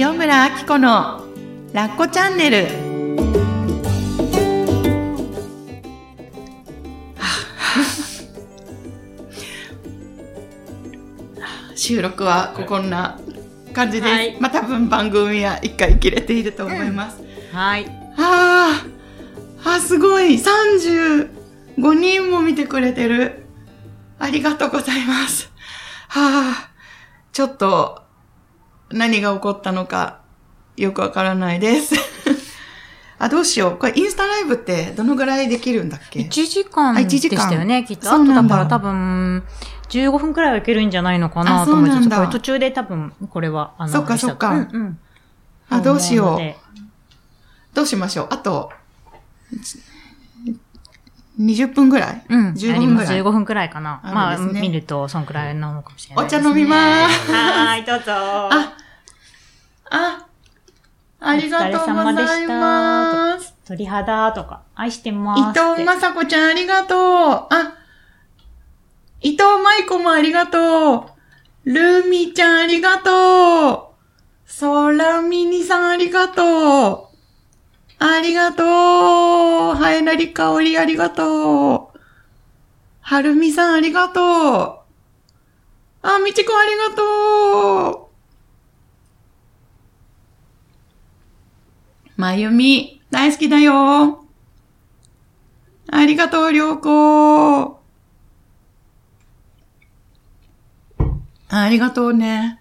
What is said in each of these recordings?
塩村あき子のラッコチャンネル。収録はこんな感じです。はいまあ多分番組は一回切れていると思います。はい。あーあ、すごい。35人も見てくれてる。ありがとうございます。はあ、ちょっと、何が起こったのか、よくわからないです。あ、どうしよう。これ、インスタライブってどのぐらいできるんだっけ？1時間あで一時間したよね、きっと。あとだから多分、15分くらいはいけるんじゃないのかあなと思いつつ、そうなんだこれ途中で多分、これは、あの、そっかそっかうんうん。あどうしようどうしましょう。あと、20分ぐらい？うん。15あります分ぐらい15分くらいかな。あるまあ、見ると、そんくらいなのかもしれないね。茶飲みまーす。はーい、どうぞ。あ、あ、ありがとうございます。鳥肌とか、愛してます伊。藤まさこちゃんありがとう。あ、伊藤舞子もありがとう。ルミちゃんありがとう。ソラミニさんありがとう。ありがとう。はえなりかおりありがとう。はるみさんありがとう。あ、みちこありがとう。まゆみ、大好きだよ。ありがとう、りょうこ。ありがとうね。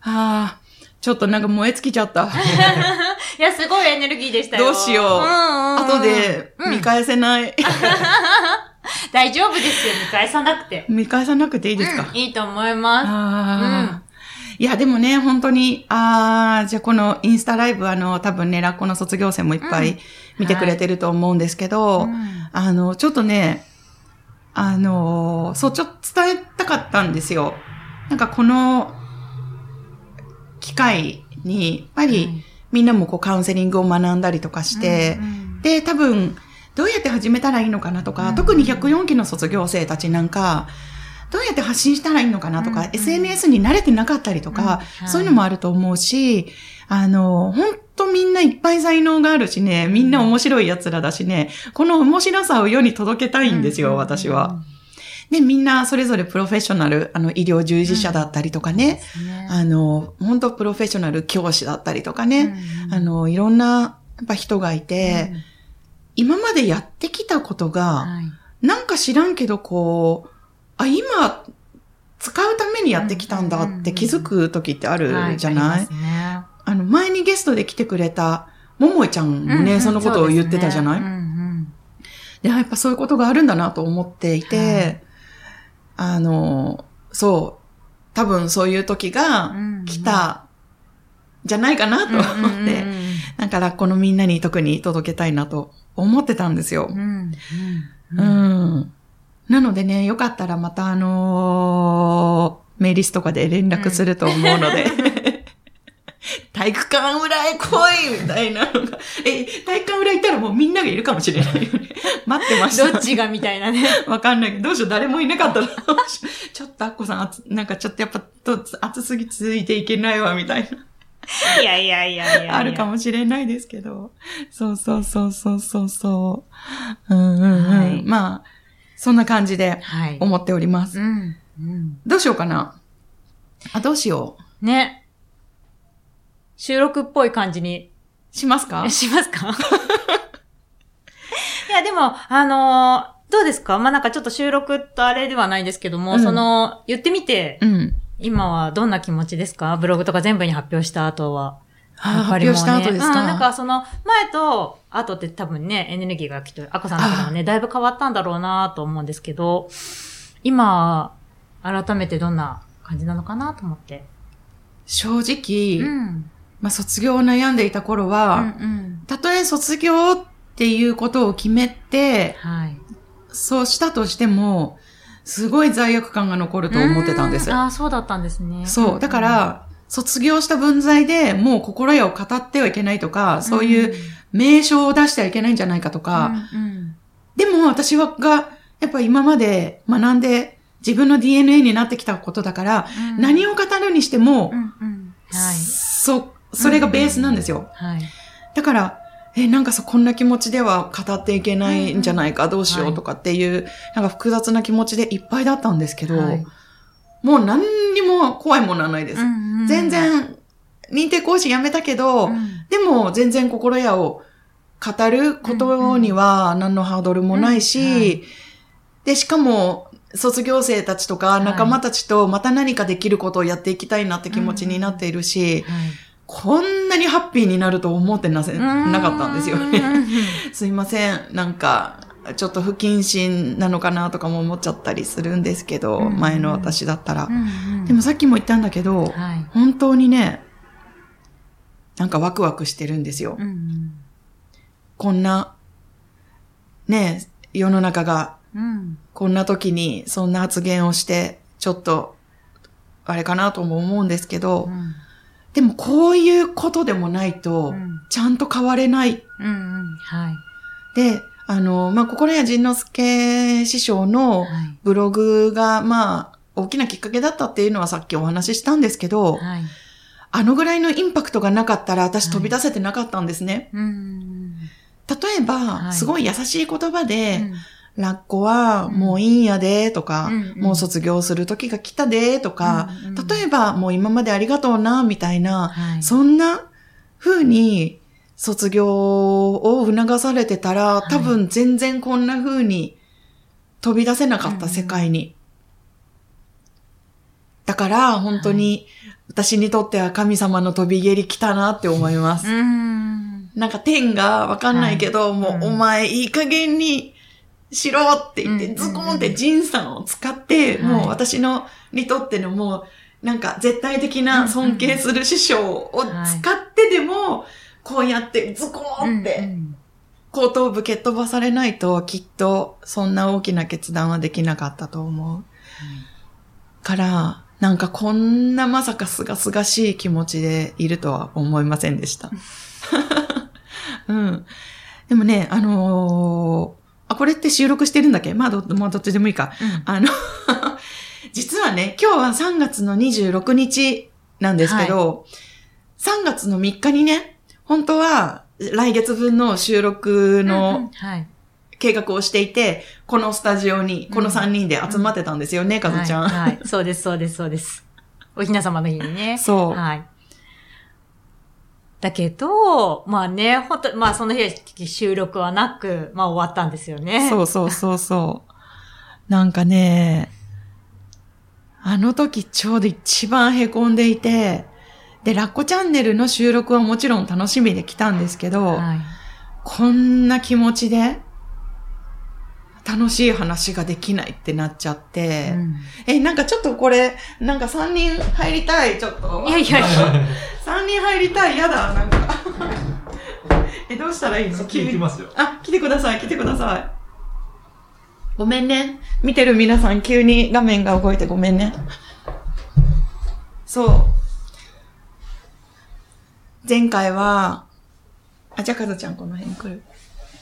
ああ、ちょっとなんか燃え尽きちゃった。いや、すごいエネルギーでしたよ。どうしよう。んうんうん後で見返せない。大丈夫ですよ、見返さなくて。見返さなくていいですか、うんいいと思います。ああ、いや、でもね、本当に、ああ、じゃあこのインスタライブ、あの、多分ね、ラッコの卒業生もいっぱうんい見てくれてると思うんですけど、うんあの、ちょっとね、あの、そう、ちょっと伝えたかったんですよ。なんかこの機会に、やっぱり、はい。みんなもこうカウンセリングを学んだりとかして、うんうんで、多分、どうやって始めたらいいのかなとか、うん。特に104期の卒業生たちなんか、どうやって発信したらいいのかなとか、うんうん。SNS に慣れてなかったりとか、うん。はい。そういうのもあると思うし、あの、本当みんないっぱい才能があるしね、みんな面白い奴らだしね、この面白さを世に届けたいんですよ、私は。。で、みんなそれぞれプロフェッショナル、あの、医療従事者だったりとかね、ああの、本当プロフェッショナル教師だったりとかね、あの、の、いろんな、やっぱ人がいて、今までやってきたことが、はい。なんか知らんけど、こう、あ、今、使うためにやってきたんだって気づく時ってあるじゃない、はありますね。あの、前にゲストで来てくれた、ももいちゃんもね、うんうんそのことを言ってたじゃない、で、やっぱそういうことがあるんだなと思っていて、はいあの、そう、多分そういう時うがん来た、じゃないかなと思って、うんうんなんかラッコのみんなに特に届けたいなと思ってたんですようん。うんううんん。なのでね、よかったらまたあのーメイリスとかで連絡すると思うので、体育館裏へ来いみたいなのが、え、体育館裏行ったらもうみんながいるかもしれないよね。待ってました。どっちがみたいなね。わかんないけど、どうしよう、誰もいなかったら、ちょっとアッコさん、なんかちょっとやっぱ、と暑すぎついていけないわ、みたいな。いやいやいやいや。あるかもしれないですけど。そうそうそうそうそうそう。うんうんうん。はいまあ、そんな感じではい。思っております。うん。うん。どうしようかな。あ、どうしよう。ね。収録っぽい感じにしますか？しますか？いや、でも、あのーどうですか？まあ、なんかちょっと収録とあれではないですけども、うんその、言ってみて、うん。今はどんな気持ちですか？ブログとか全部に発表した後は。あやっぱりもうね発表した後ですか？うん、なんかその、前と後って多分ね、エネルギーがきっと、アコさんの中でもね、だいぶ変わったんだろうなと思うんですけど、今、改めてどんな感じなのかなと思って。正直、うん。まあ、卒業を悩んでいた頃うんは、うん。たとえ卒業っていうことを決めて、はい。そうしたとしても、すごい罪悪感が残ると思ってたんですう。ああ、そうだったんですね。そう。だか、ら、卒業した分際でもう心得を語ってはいけないとか、そういう名称を出してはいけないんじゃないかとか、うんうんでも私はが、やっぱ今まで学んで自分の DNA になってきたことだから、うん何を語るにしても、うんうんはい。そそれがベースなんですよ。はい。だから、え、なんかそ、こんな気持ちでは語っていけないんじゃないか、どうしようとかっていう、なんか複雑な気持ちでいっぱいだったんですけど、はい。もう何にも怖いものはないです。うん全、然、認定講師辞めたけど、うん。でも全然心屋を語ることには何のハードルもないし、で、しかも、卒業生たちとかい仲間たちとまた何かできることをやっていきたいなって気持ちになっているし、はいこんなにハッピーになると思ってなせ、なかったんですよね。ね。すいません。なんか、ちょっと不謹慎なのかなとかも思っちゃったりするんですけど、うん前の私だったら。うんでもさっきも言ったんだけど、はい。本当にね、なんかワクワクしてるんですよ。うんこんな、ね、世の中がうんこんな時にそんな発言をして、ちょっと、あれかなとも思うんですけど、うんでもこういうことでもないとう、んちゃんと変われない。うんうんはい。で、あの、まあ、心谷仁之助師匠のはい。ブログが、まあ、大きなきっかけだったっていうのはさっきお話ししたんですけど、はい。あのぐらいのインパクトがなかったら私飛び出せてなかったんですね。うん例えば、はいすごい優しい言葉で、うんラッコはもういいんやで、とか、うんうんもう卒業する時が来たで、とか、うんうん例えばもう今までありがとうな、みたいな、はい。そんな風に卒業を促されてたら、い多分全然こんな風に飛び出せなかった世界に。だから本当に私にとっては神様の飛び蹴り来たなって思います。うん。なんか天がわかんないけど、もう、うんお前いい加減にしろって言って、うんズコンってジンさんを使って、はいもう私の、にとってのもう、なんか絶対的な尊敬する師匠を使ってでも、こうやってズコーンってうん後頭部蹴っ飛ばされないと、きっとそんな大きな決断はできなかったと思う。から、なんかこんなまさかすがすがしい気持ちでいるとは思いませんでした。うん。でもね、あのーあ、これって収録してるんだっけ？まあど、まあどっちでもいいか。あの、実はね、今日は3月の26日なんですけど、3月の3日にね、本当は来月分の収録うんのはい。計画をしていて、このスタジオに、この3人で集まってたんですよね、かずちゃん。はい。はいそうです、そうです、そうです。おひな様の日にね。そうはい。だけど、まあね、本当まあその日収録はなく、まあ終わったんですよね。そうそうそうそう。なんかね、あの時ちょうど一番凹んでいて、で、ラッコチャンネルの収録はもちろん楽しみで来たんですけど、はい。こんな気持ちで楽しい話ができないってなっちゃって、うんえ、なんかちょっとこれ、なんか3人入りたい、ちょっと。いやいやいや。3人入りたい、やだ、なんか。え、どうしたらいいの？先行きますよ。あ、来てください、来てください。ごめんね。見てる皆さん、急に画面が動いてごめんね。そう。前回は、あ、じゃあ、かずちゃんこの辺に来る。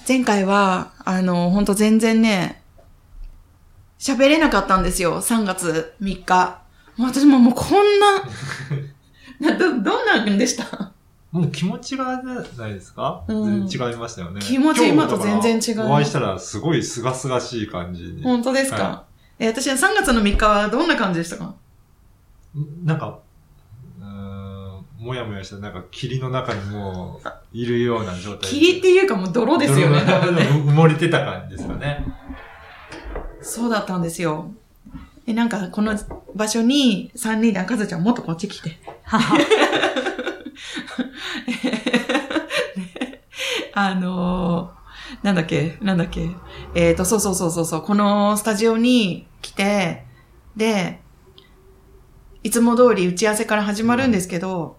前回は、あの、ほんと全然ね、喋れなかったんですよ。3月3日。もう私ももうこんな、など、どんなんでした？もう気持ちがないですか、うん全然違いましたよね。気持ち今と全然違うお会いしたらすごい清々しい感じに。本当ですか、はえ私は3月の3日はどんな感じでしたか？なんか、うーん、もやもやした、なんか霧の中にもういるような状態。霧っていうかもう泥ですよね。埋もれてた感じですかね。そうだったんですよ。え、なんかこの場所に3人で、あかずちゃんもっとこっち来て。あのー、なんだっけ、なんだっけ。えっ、と、そうそうそうそうそう、このスタジオに来て、で、いつも通り打ち合わせから始まるんですけど、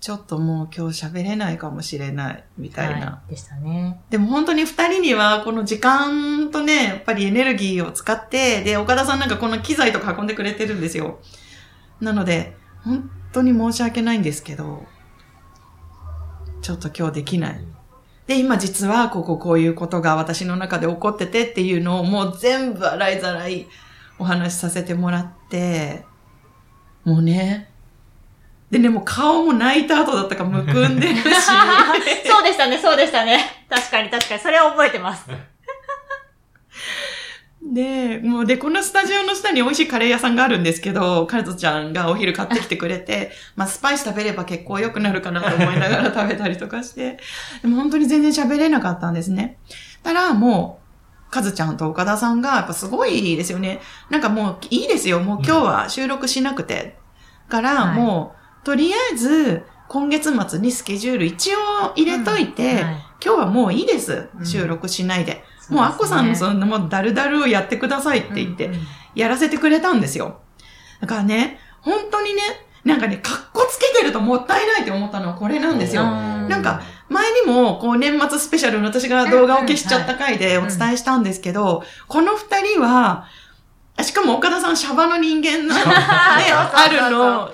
ちょっともう今日喋れないかもしれない、みたいな。はいでしたね。でも本当に二人にはこの時間とね、やっぱりエネルギーを使って、で、岡田さんなんかこの機材とか運んでくれてるんですよ。なので、本当に申し訳ないんですけど、ちょっと今日できない。で、今実はこここういうことが私の中で起こっててっていうのをもう全部洗いざらいお話しさせてもらって、もうね、でね、もう顔も泣いた後だったからむくんでるし。そうでしたね、そうでしたね。確かに確かに。それは覚えてます。で、もうで、このスタジオの下に美味しいカレー屋さんがあるんですけど、カズちゃんがお昼買ってきてくれて、まあスパイス食べれば結構良くなるかなと思いながら食べたりとかして、でも本当に全然喋れなかったんですね。たら、もう、カズちゃんと岡田さんが、やっぱすごいですよね。なんかもういいですよ。もう今日は収録しなくて。から、はいもう、とりあえず、今月末にスケジュール一応入れといて、はい今日はもういいですう。ん収録しないで。そうですねもうアッコさんのそのもうダルダルをやってくださいって言ってうん、うんやらせてくれたんですよ。だからね、本当にね、なんかね、格好つけてるともったいないって思ったのはこれなんですよ。うんなんか、前にも、こう、年末スペシャルの私が動画を消しちゃった回でお伝えしたんですけど、この二人は、あしかも岡田さん、シャバの人間な、ね、あるの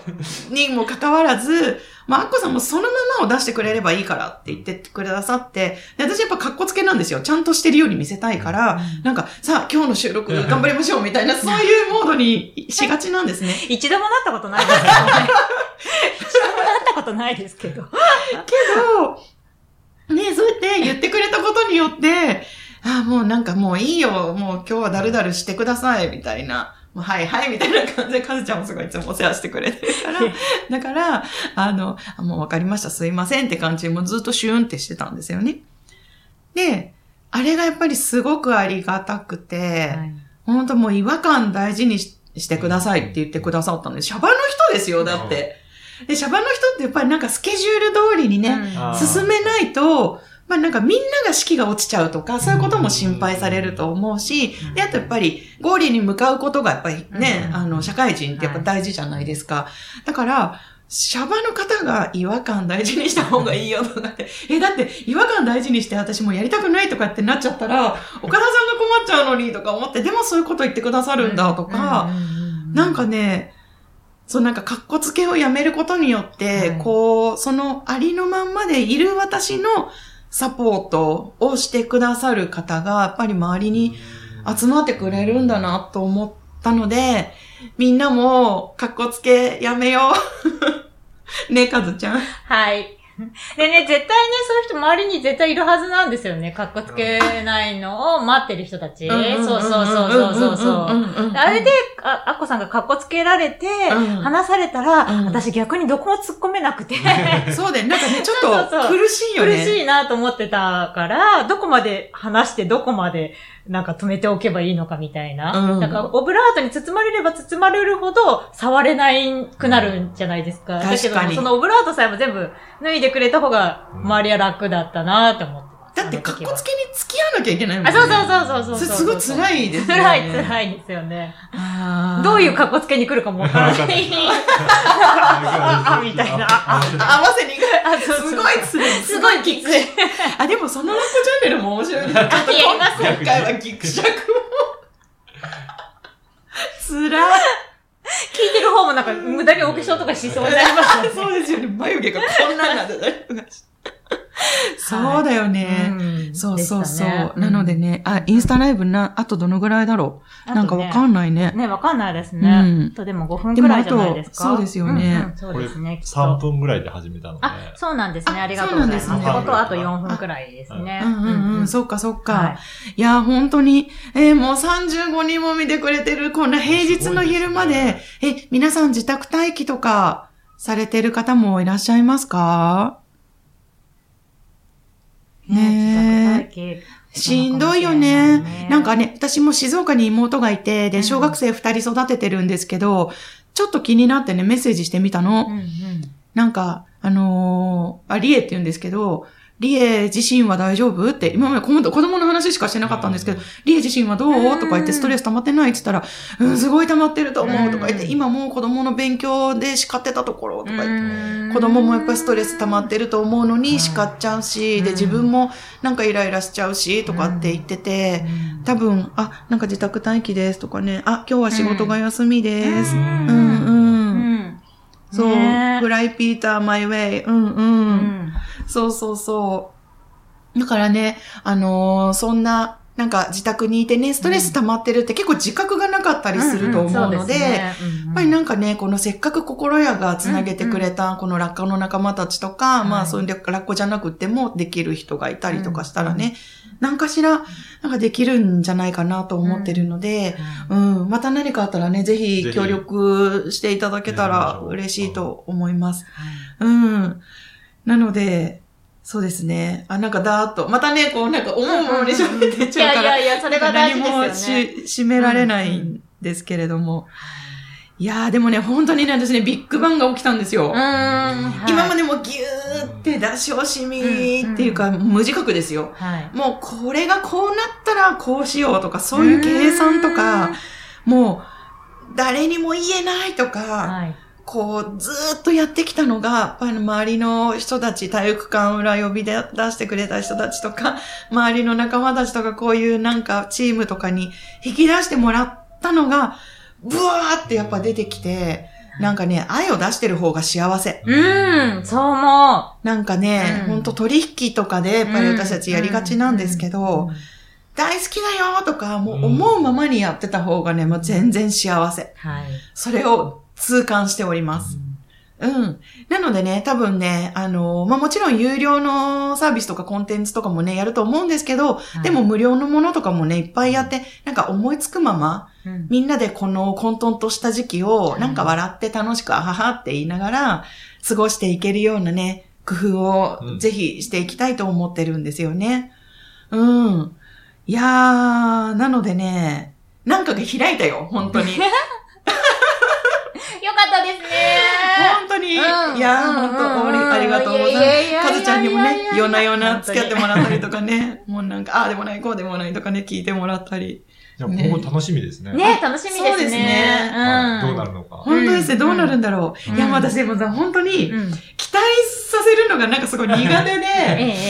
にもかかわらず、まあ、アッコさんもそのままを出してくれればいいからって言ってくださって、で私やっぱ格好つけなんですよ。ちゃんとしてるように見せたいから、なんか、さあ、今日の収録頑張りましょうみたいな、そういうモードにしがちなんですね。一度もなったことないですけどね。一度もなったことないですけど。けど、ね、そうやって言ってくれたことによって、ああ、もうなんかもういいよ、もう今日はだるだるしてください、みたいな。もうはいはい、みたいな感じで、かずちゃんもすごいいつもお世話してくれてるから、だから、あの、あもうわかりました、すいませんって感じで、もうずっとシューンってしてたんですよね。で、あれがやっぱりすごくありがたくて、本当もう違和感大事にししてくださいって言ってくださったんです。シャバの人ですよ、だって。で、シャバの人ってやっぱりなんかスケジュール通りにね、あー進めないと、まあなんかみんなが士気が落ちちゃうとか、そういうことも心配されると思うし、で、あとやっぱりゴールに向かうことがやっぱりね、うん。あの、社会人ってやっぱ大事じゃないですか。だから、シャバの方が違和感大事にした方がいいよとかって、え、だって違和感大事にして私もうやりたくないとかってなっちゃったら、岡田さんが困っちゃうのにとか思って、でもそういうこと言ってくださるんだとか、なんかね、そうなんか格好つけをやめることによって、はい。こう、そのありのまんまでいる私のサポートをしてくださる方が、やっぱり周りに集まってくれるんだなと思ったので、みんなも格好つけやめよう。ねえ、かずちゃん。はい。でね、絶対ね、そういう人周りに絶対いるはずなんですよね。格好つけないのを待ってる人たち。そうそうそうそうそうそう。あれで、あ、アッコさんが格好つけられて、うん。話されたら、うん。私逆にどこも突っ込めなくて、そうで、なんかね、ちょっと苦しいよ苦ね。しいなと思ってたから、どこまで話してどこまでなんか止めておけばいいのかみたいな。うんなんかオブラートに包まれれば包まれるほど触れないくなるんじゃないですか。んだけど確かにそのオブラートさえも全部脱いでくれた方が周りは楽だったなって思っ。だって、あの時は格好つけに付き合わなきゃいけないもんね。あ、そうそうそうそうそうそれすごい辛いですよね。辛い辛いですよね。どういう格好つけに来るかもわからない。あみたいな。あ合わせにすごい辛い。すごいきつい。あ、でもそのラッコチャンネルも面白いです。ちょっとやります今回はギクシャクも。辛い。聞いてる方もなんか無駄にお化粧とかしそうになりますよね。そうですよね。眉毛がこんなんなってたりとかして。そうだよね。んそうそうそう。でしたねなのでね、あ、インスタライブな、あとどのぐらいだろう？なんかわかんんないね。ね、わかんないですね。うんあとでも5分くらいじゃないですか？そうですよねうんうんそうですね、きっと。3分ぐらいで始めたので。あ、そうなんですね。あありがとうございます。そうなんですねってことはあと4分くらいですね。うんうんうん、うそっかそっか。はいい、や、本当に、えーもう35人も見てくれてる、こんな平日の昼まで、え、皆さん自宅待機とかされてる方もいらっしゃいますか？ねえ。しんどいよねね。なんかね、私も静岡に妹がいて、で、うん小学生2人育ててるんですけど、ちょっと気になってね、メッセージしてみたの。うんうん。なんか、あのーあ、リエって言うんですけど、リエ自身は大丈夫？って、今まで子供の話しかしてなかったんですけど、リエ自身はどう？うんとか言ってストレス溜まってない？って言ったら、うん、すごい溜まってると思うとか言って、うん今もう子供の勉強で叱ってたところとか言って、うん子供もやっぱりストレス溜まってると思うのに叱っちゃうし、で、うん。自分もなんかイライラしちゃうし、とかって言ってて、多分、あ、なんか自宅待機ですとかね、あ、今日は仕事が休みです。ううんん、ううん。ん。そう、ね。フライピーターマイウェイ。うん、うん。うん。そうそうそう。だからね、あのーそんな、なんか自宅にいてね、ストレス溜まってるって結構自覚がなかかったりすると思うので、やっぱりなんかね、このせっかく心屋がつなげてくれた、この落下の仲間たちとか、まあ、はいそういう落下じゃなくてもできる人がいたりとかしたらね、何かしら、なんかできるんじゃないかなと思ってるので、うん、また何かあったらね、ぜひ協力していただけたら嬉しいと思います。うん。なので、そうですね。あ、なんかだーっと。またね、こう、なんか思うものに喋ってっいちゃうから。やいやいや、それが大事ですよね。何もし、締められないんですけれども。いやー、でもね、本当にね、私ね、ビッグバンが起きたんですよ。うーん。今まで。でもギューって出し惜しみっていうか、無自覚ですよ。はい。もうこれがこうなったらこうしようとか、そういう計算とか、もう誰にも言えないとか、はい。こうずーっとやってきたのが、やっぱり周りの人たち、体育館裏呼びで出してくれた人たちとか、周りの仲間たちとか、こういうなんかチームとかに引き出してもらったのが、ブワーってやっぱ出てきて、なんかね、愛を出してる方が幸せ。うん、そう思なんかね、うんほんと取引とかでやっぱり私たちやりがちなんですけど、うん大好きだよとか、もう思うままにやってた方がね、もう全然幸せ。はい。それを痛感しております。うん。なのでね、多分ね、あのまあ、もちろん有料のサービスとかコンテンツとかもね、やると思うんですけど、はいでも、無料のものとかもね、いっぱいやって、なんか思いつくまま、うんみんなでこの混沌とした時期を、はいなんか笑って楽しくあははって言いながら、過ごしていけるようなね、工夫をうんぜひしていきたいと思ってるんですよね。うん。いやー、なのでね、なんかが開いたよ、本当に。ですね。本当に。うんいやー、本当ありありがとうございます。かずちゃんにもね、夜な夜な付き合ってもらったりとかね、もうなんか、ああでもない、こうでもないとかね、聞いてもらったり。じゃあ今後楽しみですね。ね、楽しみですね。そうですねはいどうなるるのか。本当ですね、うんどうなるんだろう。うんいや、私でもさ、本当に、うん。期待させるのがなんかすごい苦手えで、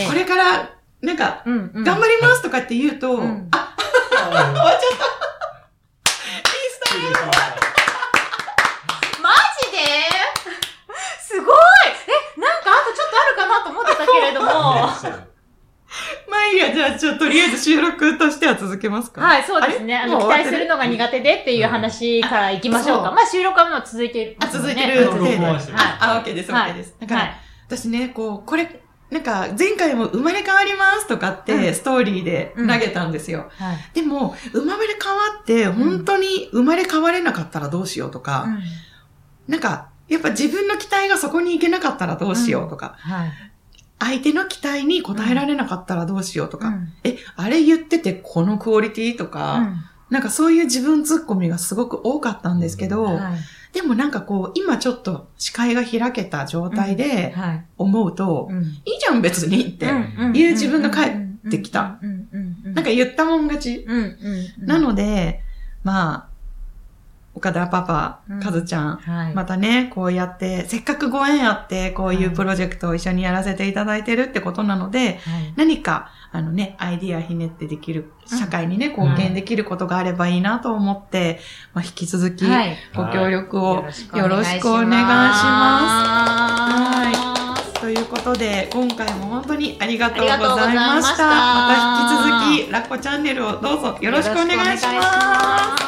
えこれから、なんか、うんうん頑張りますとかって言うと、うんあ、終わっちゃった。いいスタイル。マジですごいえ、なんかあとちょっとあるかなと思ってたけれども。まあいいや、じゃあ、ちょっととりあえず収録としては続けますか？はい、そうですね。あの、期待するのが苦手でっていう話から行きましょうか。まあ、収録はもう続いてる、あ、続いてる。うん録音してるあ、あ、OK です、はい OK です。だから、はい。私ね、こう、これ、なんか、前回も生まれ変わりますとかって、うんストーリーで投げたんですよ。はい。でも、生まれ変わって、本当に生まれ変われなかったらどうしようとか、なんか、やっぱ自分の期待がそこに行けなかったらどうしようとか、はい。相手の期待に応えられなかったらどうしようとか、うんえ、あれ言っててこのクオリティとか、なんかそういう自分突っ込みがすごく多かったんですけど、うんはい。でもなんかこう、今ちょっと視界が開けた状態ではい。思うと、うんいいじゃん別にって、うんいう自分が帰ってきた。うんうんうん。なんか言ったもん勝ち。うんうんうん。なので、まあ、岡田パパうん、かずちゃん、はい。またね、こうやって、せっかくご縁あって、こういうプロジェクトを一緒にやらせていただいてるってことなので、はい何か、あのね、アイディアひねってできる、社会にね、貢献できることがあればいいなと思って、まあ、引き続き、はい。ご協力をよろしくお願いします。よろしくお願いということで、今回も本当にありがとうございまし。たまた引き続き、ラッコチャンネルをどうぞよろしくお願いします。